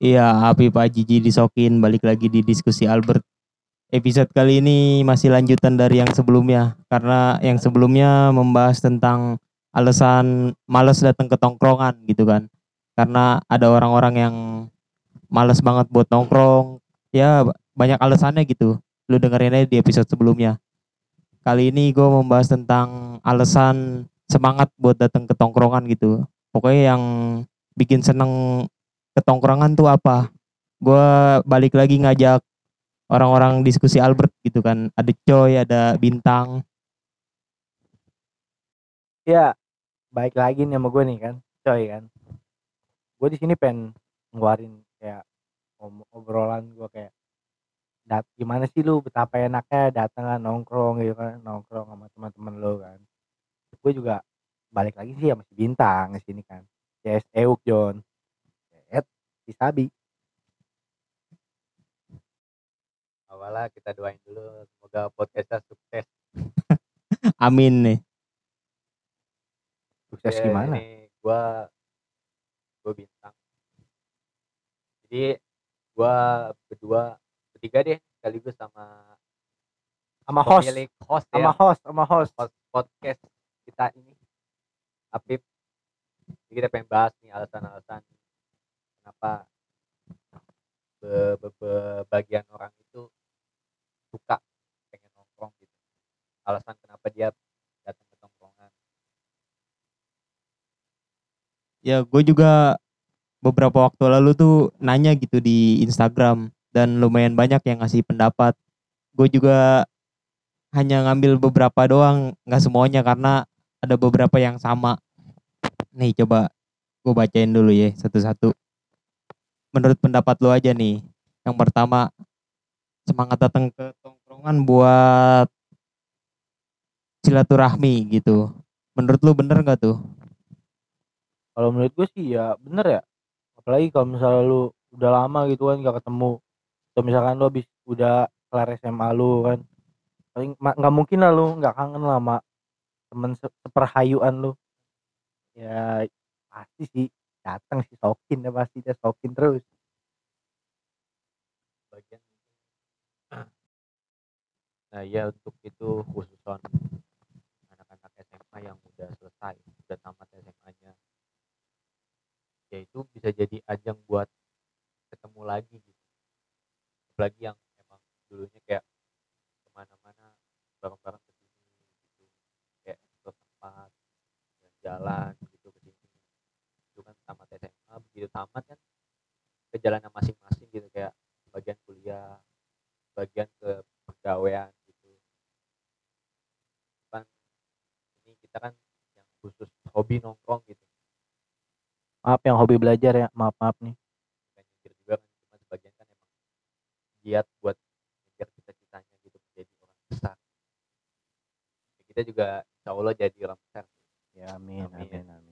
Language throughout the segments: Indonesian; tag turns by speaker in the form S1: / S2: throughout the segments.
S1: Iya, Api Pak Jiji disokin balik lagi di diskusi Albert. Episode kali ini masih lanjutan dari yang sebelumnya karena yang sebelumnya membahas tentang alasan males datang ke tongkrongan gitu kan. Karena ada orang-orang yang males banget buat nongkrong. Ya banyak alasannya gitu. Lu dengerin aja di episode sebelumnya. Kali ini gue membahas tentang alasan semangat buat datang ke tongkrongan gitu. Pokoknya yang bikin seneng ketongkrongan tuh apa? Gue balik lagi ngajak orang-orang diskusi Albert gitu kan. Ada Coy ada Bintang.
S2: Ya baik lagi nih sama gue nih kan Coy kan. Gue di sini pengen ngeluarin kayak obrolan gue kayak dat gimana sih lu? Betapa enaknya datang kan nongkrong gitu kan nongkrong sama teman-teman lo kan. Gue juga balik lagi sih sama si bintang di sini kan. Yes Euk John si Sabi.
S3: Awalnya kita doain dulu semoga podcastnya sukses.
S1: Amin nih.
S2: Sukses ya, gimana?
S3: Ini gua gua bintang. Jadi gua berdua bertiga deh sekaligus sama
S2: sama host
S3: host
S2: sama
S3: ya.
S2: host sama host.
S3: host podcast kita ini Apip jadi kita pengen bahas nih alasan-alasan kenapa be, be, be, bagian orang itu suka pengen nongkrong gitu? Alasan kenapa dia datang ke nongkrongan
S1: ya gue juga beberapa waktu lalu tuh nanya gitu di Instagram dan lumayan banyak yang ngasih pendapat. Gue juga hanya ngambil beberapa doang nggak semuanya karena ada beberapa yang sama. Nih coba gue bacain dulu ya satu-satu menurut pendapat lu aja nih. Yang pertama, semangat datang ke tongkrongan buat silaturahmi gitu. Menurut lu bener gak tuh?
S2: Kalau menurut gue sih ya bener ya. Apalagi kalau misalnya lu udah lama gitu kan gak ketemu. Atau misalkan lu habis udah kelar SMA lu kan. Paling nggak mungkin lah lu nggak kangen lama temen seperhayuan lu. Ya pasti sih datang si Sokin ya pasti dia Sokin terus.
S3: Bagian nah ya untuk itu khusus anak-anak SMA yang udah selesai udah tamat SMA-nya ya itu bisa jadi ajang buat ketemu lagi gitu. Apalagi yang emang dulunya kayak ke mana-mana bareng-bareng ke sini gitu. Kayak ke tempat jalan tamat SMA begitu tamat kan ke jalannya masing-masing gitu kayak bagian kuliah bagian ke pegawaian gitu. Kan ini kita kan yang khusus hobi nongkrong gitu.
S2: Maaf yang hobi belajar ya maaf maaf nih.
S3: Kan juga kan cuma sebagian kan emang giat buat ngejar cita-citanya gitu menjadi orang besar. Kita juga insya Allah jadi orang besar.
S2: Ya amin amin. amin, amin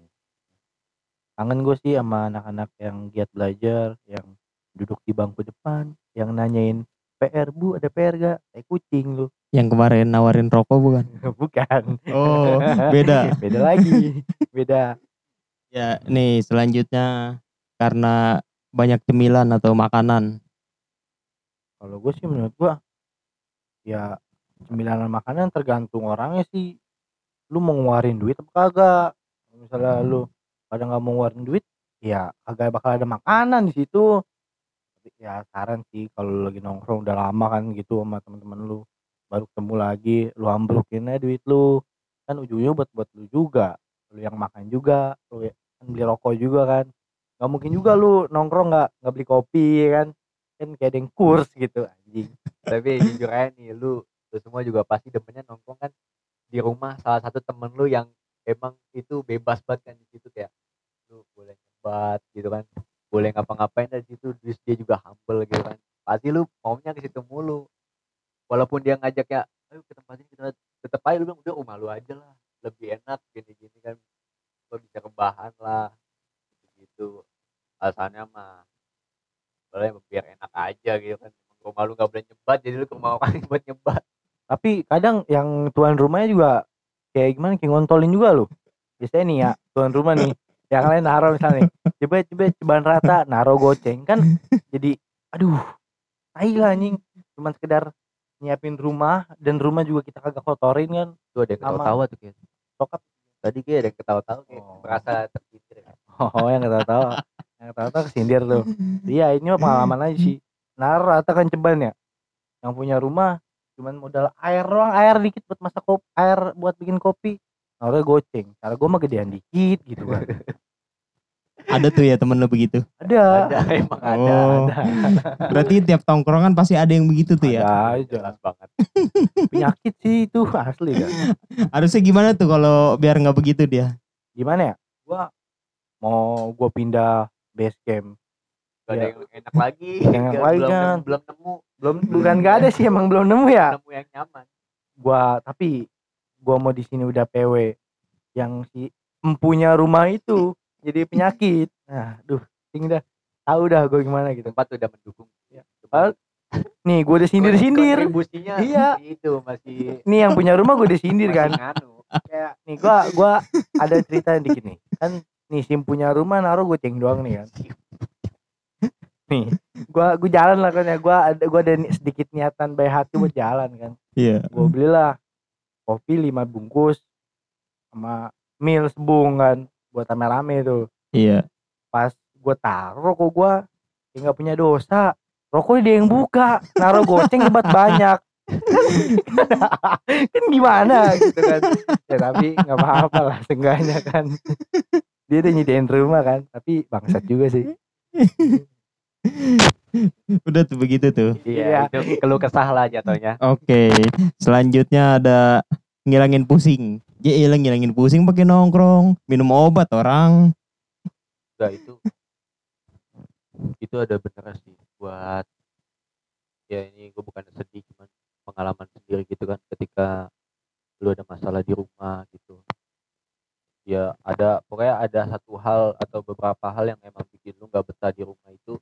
S2: kangen gue sih sama anak-anak yang giat belajar yang duduk di bangku depan yang nanyain PR bu ada PR gak kayak kucing lu.
S1: Yang kemarin nawarin rokok bukan?
S2: Bukan.
S1: Oh beda.
S2: Beda lagi. Beda.
S1: Ya nih selanjutnya karena banyak cemilan atau makanan.
S2: Kalau gue sih menurut gue ya cemilan makanan tergantung orangnya sih. Lu mau ngeluarin duit apa kagak? Misalnya lu pada nggak mau ngeluarin duit ya agak bakal ada makanan di situ. Tapi ya saran sih kalau lagi nongkrong udah lama kan gitu sama teman-teman lu baru ketemu lagi lu ambrukin aja duit lu. Kan ujungnya buat buat lu juga. Lu yang makan juga lu ya, kan beli rokok juga kan. Nggak mungkin juga lu nongkrong nggak nggak beli kopi ya kan? Kan kayak ada yang kurs gitu anjing.
S3: Tapi jujur aja nih lu lu semua juga pasti demennya nongkrong kan di rumah salah satu temen lu yang emang itu bebas banget kan di situ kayak lu boleh nyebat gitu kan. Boleh ngapa-ngapain dari situ terus dia juga humble gitu kan. Pasti lu maunya ke situ mulu. Walaupun dia ngajak ya ayo ke tempat ini kita tetap aja lu bilang udah rumah lu aja lah. Lebih enak gini-gini kan. Lu bisa kebahan lah. Gitu. Alasannya mah boleh biar enak aja gitu kan. Rumah lu gak boleh nyebat jadi lu ke rumah orang buat nyebat.
S2: Tapi kadang yang tuan rumahnya juga kayak gimana kayak ngontolin juga loh biasanya nih ya tuan rumah nih yang lain naruh misalnya coba coba cobaan rata naruh goceng. Kan jadi aduh tai lah anjing. Cuman sekedar nyiapin rumah dan rumah juga kita kagak kotorin kan.
S3: Tuh ada yang ketawa-tawa tuh kayak.
S2: sokap.
S3: Tadi kayak ada yang ketawa-tawa kayak
S2: Oh.
S3: merasa tersindir. ya.
S2: oh yang kata tahu yang kata tahu kesindir tuh. Iya ini mah pengalaman aja sih. Naruh rata kan ceban ya. Yang punya rumah cuman modal air doang air dikit buat masak kopi air buat bikin kopi naruh goceng cara gue mah gedean dikit gitu kan
S1: Ada tuh ya temen lo begitu.
S2: ada
S3: Ada emang ada.
S1: Oh.
S2: ada
S1: Berarti tiap tongkrongan pasti ada yang begitu tuh ya.
S2: ada
S3: Jelas banget.
S2: penyakit sih itu asli kan
S1: Harusnya gimana tuh kalau biar nggak begitu dia?
S2: gimana ya gua mau gua pindah base camp
S3: Gak ada
S2: Iya.
S3: yang enak lagi.
S2: Yang enak lagi
S3: belum,
S2: kan.
S3: belum nemu.
S2: belum bukan gak ada sih emang belum nemu ya
S3: Nemu yang nyaman.
S2: gua tapi gua mau di sini udah PW yang si empunya rumah itu jadi penyakit nah duh ting dah tahu dah gua gimana gitu
S3: Tempat udah mendukung.
S2: Iya.
S3: Cuma
S2: Padahal nih gua udah sindir sindir
S3: Kontribusinya
S2: Iya.
S3: itu masih
S2: nih yang punya rumah gua udah sindir kan
S3: nganu.
S2: kayak nih gua gua ada cerita dikit nih kan nih sim punya rumah naruh goceng doang nih kan nih. Gua gua jalan lah kan ya gua ada gua ada sedikit niatan baik hati buat jalan kan.
S1: Iya.
S2: gua belilah kopi lima bungkus sama mil sebung kan buat rame-rame tuh.
S1: Iya.
S2: pas gua taruh rokok gua ya nggak punya dosa. Rokoknya dia yang buka naruh goceng tempat banyak. Kan gimana gitu kan. Ya tapi nggak apa-apa lah seenggaknya kan. Dia udah nyediain rumah kan. Tapi bangsat juga sih
S1: Udah tuh begitu tuh.
S3: Iya, itu keluh kesah lah jatuhnya.
S1: Oke. Selanjutnya ada ngilangin pusing. Ya iyalah ngilangin pusing pakai nongkrong, minum obat orang.
S3: Enggak itu itu ada bener sih buat ya ini gue bukan sedih cuman pengalaman sendiri gitu kan ketika lu ada masalah di rumah gitu ya ada pokoknya ada satu hal atau beberapa hal yang emang bikin lu nggak betah di rumah itu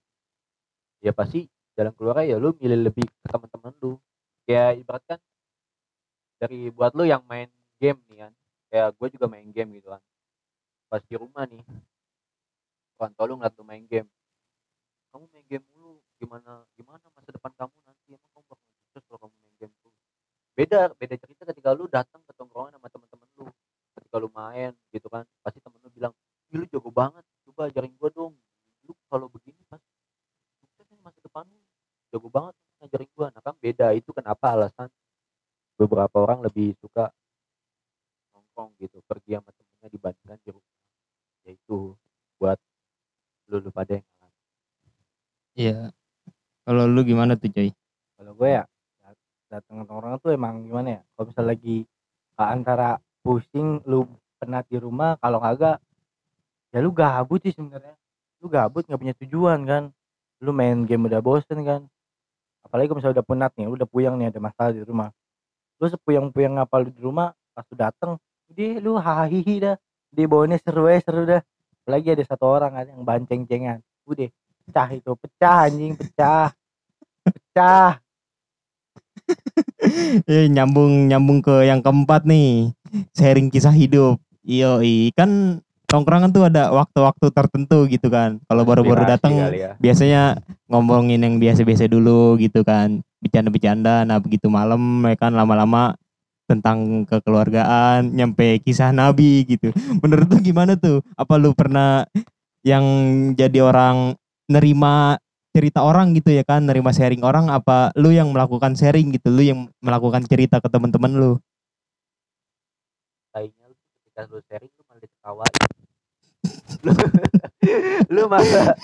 S3: ya pasti jalan keluarnya ya lu milih lebih ke teman-teman lu. Kayak ibaratkan dari buat lu yang main game nih kan kayak gue juga main game gitu kan. Pas di rumah nih tua lu ngeliat lu main game. Kamu main game mulu gimana gimana masa depan kamu nanti? Emang kamu bakal sukses kalau kamu main game tuh beda beda cerita ketika lu datang ke tongkrongan sama teman-teman lu. Ketika lu main gitu kan pasti temen lu bilang "Ih, lu jago banget. Coba ajarin gua dong. Lu kalau begini pas sukses nih masa depan jago banget ngajarin gua nah kan beda itu kenapa alasan beberapa orang lebih suka nongkrong gitu pergi sama temennya dibandingkan di rumah yaitu buat lu lu pada yang ngalamin.
S1: Iya. Kalau lu gimana tuh, coy?
S2: kalau gue ya datang ke orang tuh emang gimana ya kalau misalnya lagi antara pusing lu penat di rumah kalau kagak ya lu gabut sih sebenarnya lu gabut nggak punya tujuan kan lu main game udah bosen kan. Apalagi kalau misalnya udah penat nih udah puyeng nih ada masalah di rumah. Lu sepuyeng-puyeng apa di rumah pas lu dateng udah lu hahihi dah. Di bawahnya seru aja seru dah. Apalagi ada satu orang kan yang banceng-cengan. Udah pecah itu pecah anjing pecah. Pecah.
S1: Eh, nyambung nyambung ke yang keempat nih. Sharing kisah hidup. Iyo, kan tongkrongan tuh ada waktu-waktu tertentu gitu kan. Kalau baru-baru datang
S3: ya.
S1: biasanya ngomongin yang biasa-biasa dulu gitu kan. Bercanda-bercanda. Nah, begitu malam ya kan lama-lama tentang kekeluargaan, nyampe kisah nabi gitu. Menurut tuh gimana tuh? Apa lu pernah yang jadi orang nerima cerita orang gitu ya kan, nerima sharing orang apa lu yang melakukan sharing gitu, lu yang melakukan cerita ke teman-teman lu?
S3: tainya lu ketika lu sharing lu malah diketawain lu, lu masa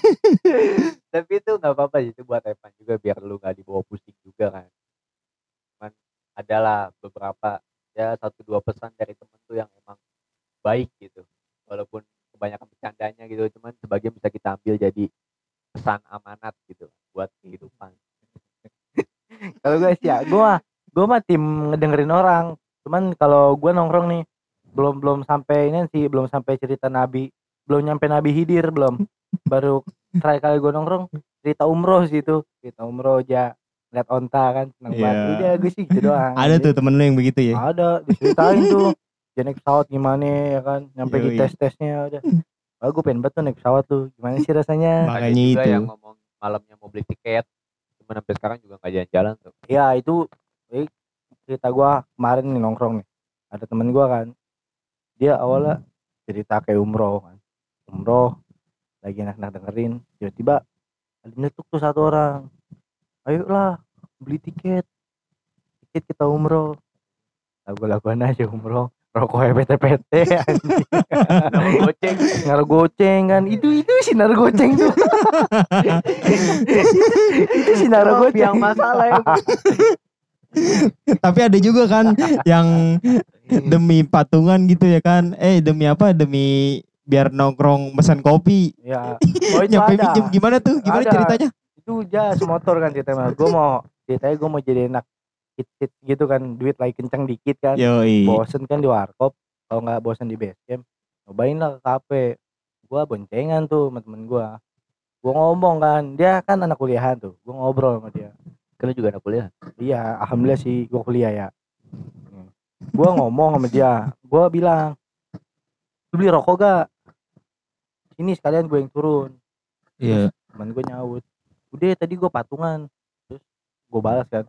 S3: tapi itu nggak apa-apa sih, itu buat Evan juga biar lu nggak dibawa pusing juga kan. Cuman adalah beberapa ya satu dua pesan dari temen tuh yang emang baik gitu. Walaupun kebanyakan bercandanya gitu cuman sebagian bisa kita ambil jadi pesan amanat gitu buat kehidupan.
S2: Kalau gue sih ya gue gue mah tim ngedengerin orang. Cuman kalau gue nongkrong nih belum belum sampai ini sih belum sampai cerita nabi belum nyampe nabi hidir belum baru terakhir kali gue nongkrong cerita umroh sih itu cerita umroh aja lihat onta kan seneng banget
S1: Iya.
S2: udah gue sih gitu doang
S1: Ada tuh temen lu yang begitu ya?
S2: ada diceritain tuh dia naik pesawat gimana ya kan nyampe di tes tesnya udah Oh, gue pengen banget tuh naik pesawat tuh. Gimana sih rasanya?
S1: Makanya
S3: Ada juga
S1: itu.
S3: yang ngomong malamnya mau beli tiket cuman sampai sekarang juga nggak jalan-jalan tuh
S2: Ya itu eh, cerita gua kemarin nih nongkrong nih. Ada temen gua kan. Dia awalnya cerita kayak umroh kan. Umroh lagi enak-enak dengerin. Tiba-tiba ada nyetuk tuh satu orang. Ayolah beli tiket. Tiket kita umroh. Lagu-laguan aja umroh. Rokoknya PT-PT anjing.
S3: goceng
S2: Naruh goceng kan. Itu itu sih naruh goceng tuh. itu sih naruh
S3: Tapi
S2: goceng.
S3: yang masalah ya
S1: Tapi ada juga kan yang demi patungan gitu ya kan. Eh demi apa? Demi biar nongkrong pesan kopi.
S2: Ya. Oh itu
S1: Nyampe
S2: ada.
S1: minjem gimana tuh? Gimana
S2: Ada.
S1: ceritanya?
S2: itu jas motor kan ceritanya gue mau ceritanya gue mau jadi enak hit hit gitu kan duit lagi kenceng dikit kan
S1: Yoi.
S2: bosen kan di warkop kalau nggak bosen di base camp cobain lah ke kafe gue boncengan tuh sama temen gue gue ngomong kan dia kan anak kuliahan tuh gue ngobrol sama dia
S3: lu juga anak kuliah
S2: iya alhamdulillah sih gue kuliah ya gue ngomong sama dia gue bilang lu beli rokok gak ini sekalian gue yang turun.
S1: Iya.
S2: teman gue nyaut udah tadi gue patungan. Terus gue balas kan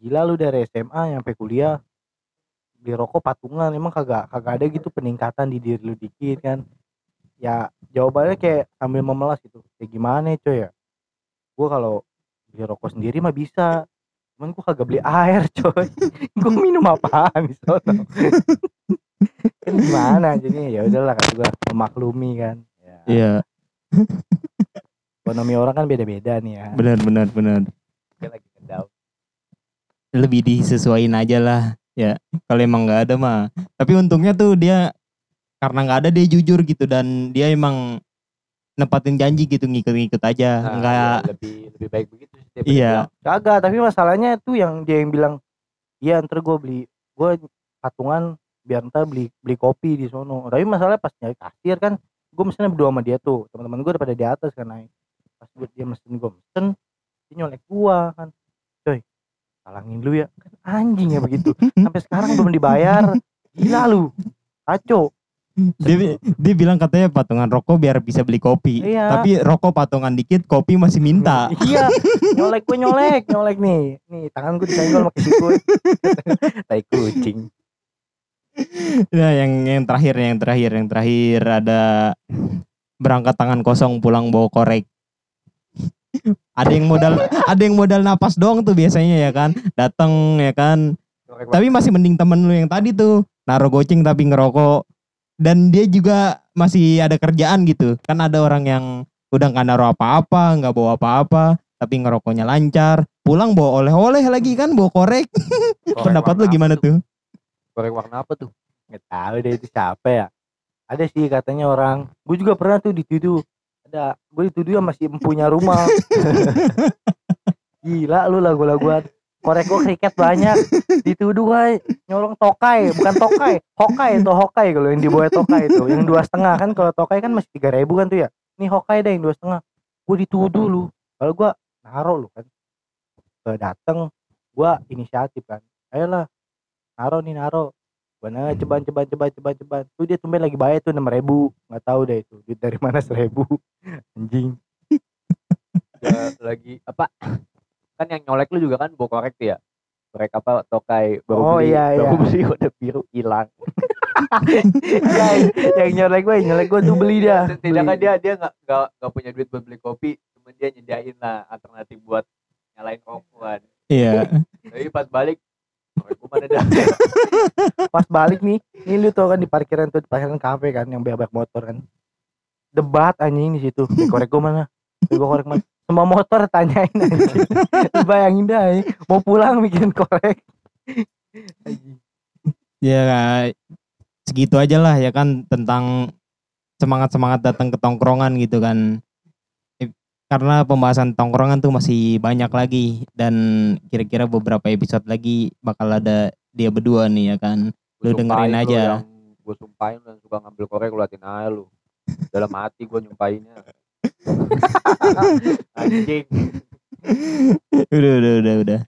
S2: gila lu dari SMA sampai kuliah beli rokok patungan emang kagak kagak ada gitu peningkatan di diri lu dikit kan? Ya jawabannya kayak sambil memelas gitu kayak gimana coy ya? Gue kalau beli rokok sendiri mah bisa cuman gue kagak beli air coy. Gue minum apaan di sono kan gimana jadi ya udahlah kan gue memaklumi kan. ya,
S1: Iya.
S2: ekonomi orang kan beda-beda nih ya
S1: Benar benar benar.
S3: lagi
S1: Lebih disesuaiin aja lah. Ya. Kalau emang nggak ada mah. Tapi untungnya tuh dia karena nggak ada dia jujur gitu dan dia emang nepatin janji gitu ngikut-ngikut aja.
S3: Nah,
S1: Enggak
S3: ya, lebih lebih baik begitu sih
S1: Iya.
S2: Kagak, tapi masalahnya tuh yang dia yang bilang, iya ntar gue beli, gue patungan biar ntar beli beli kopi di sono. Tapi masalahnya pas nyari kasir kan, gue mesennya berdua sama dia tuh, teman-teman gue udah pada di atas kan naik. Pas gue dia mesen gue mesen, dia nyolek gua kan, coy, talangin dulu ya, kan anjing ya begitu. Sampai sekarang belum dibayar, gila lu, kacau.
S1: dia, dia bilang katanya patungan rokok biar bisa beli kopi.
S2: Iya.
S1: Tapi rokok patungan dikit, kopi masih minta.
S2: iya, nyolek gue nyolek, nyolek nih, nih tangan gue disenggol pakai sikut, tai kucing.
S1: Nah, yang yang terakhir, yang terakhir, yang terakhir ada berangkat tangan kosong pulang bawa korek. ada yang modal, ada yang modal napas doang tuh biasanya ya kan, datang ya kan.
S3: "Korek
S1: Tapi masih mending temen lu yang tadi tuh naruh goceng tapi ngerokok. Dan dia juga masih ada kerjaan gitu. Kan ada orang yang udah nggak naruh apa-apa, nggak bawa apa-apa, tapi ngerokoknya lancar. Pulang bawa oleh-oleh lagi kan, bawa korek.
S3: korek
S1: Pendapat lu gimana tuh?
S3: Korek warna apa tuh?
S2: Nggak tahu deh itu siapa ya? Ada sih katanya orang. Gue juga pernah tuh dituduh. Ada gue dituduh sama si empunya rumah gila lu lagu-laguan. Korek gue kriket banyak. Dituduh gue nyolong tokai bukan tokai. Hokai itu hokai kalau yang di bawah tokai itu yang dua setengah kan kalau tokai kan masih tiga ribu kan tuh ya. Ini hokai deh yang dua setengah. Gue dituduh lu. Kalau gue naruh lu kan. Dateng. Gue inisiatif kan. Ayolah naruh nih naruh Mana ceban ceban ceban ceban ceban. Tuh dia tumben lagi bayar tuh enam ribu. Nggak tahu deh itu duit dari mana seribu. Anjing.
S3: Ya, lagi apa kan yang nyolek lu juga kan bawa korek tuh ya? Korek apa tokai baru
S2: Oh,
S3: beli
S2: iya,
S3: baru
S2: iya.
S3: beli udah biru hilang.
S2: Ya, yang nyolek gue nyolek gue tuh beli dia.
S3: Tidak kan dia dia nggak nggak nggak punya duit buat beli kopi cuma dia nyediain lah alternatif buat nyalain rokokan
S1: Iya.
S3: tapi pas balik
S2: pas balik nih ini lu tau kan di parkiran tuh di parkiran kafe kan yang banyak motor kan debat anjing di situ "Eh, korek gue mana gue korek mana semua motor tanyain anjing bayangin dah anjing. mau pulang bikin korek.
S1: Ya segitu aja lah ya kan tentang semangat-semangat datang ke tongkrongan gitu kan. Karena pembahasan tongkrongan tuh masih banyak lagi dan kira-kira beberapa episode lagi bakal ada dia berdua nih ya kan. Lu dengerin aja.
S3: gue sumpahin yang suka ngambil korek lu hatiin aja lu dalam hati gue nyumpahinnya anjing
S1: Udah udah udah udah.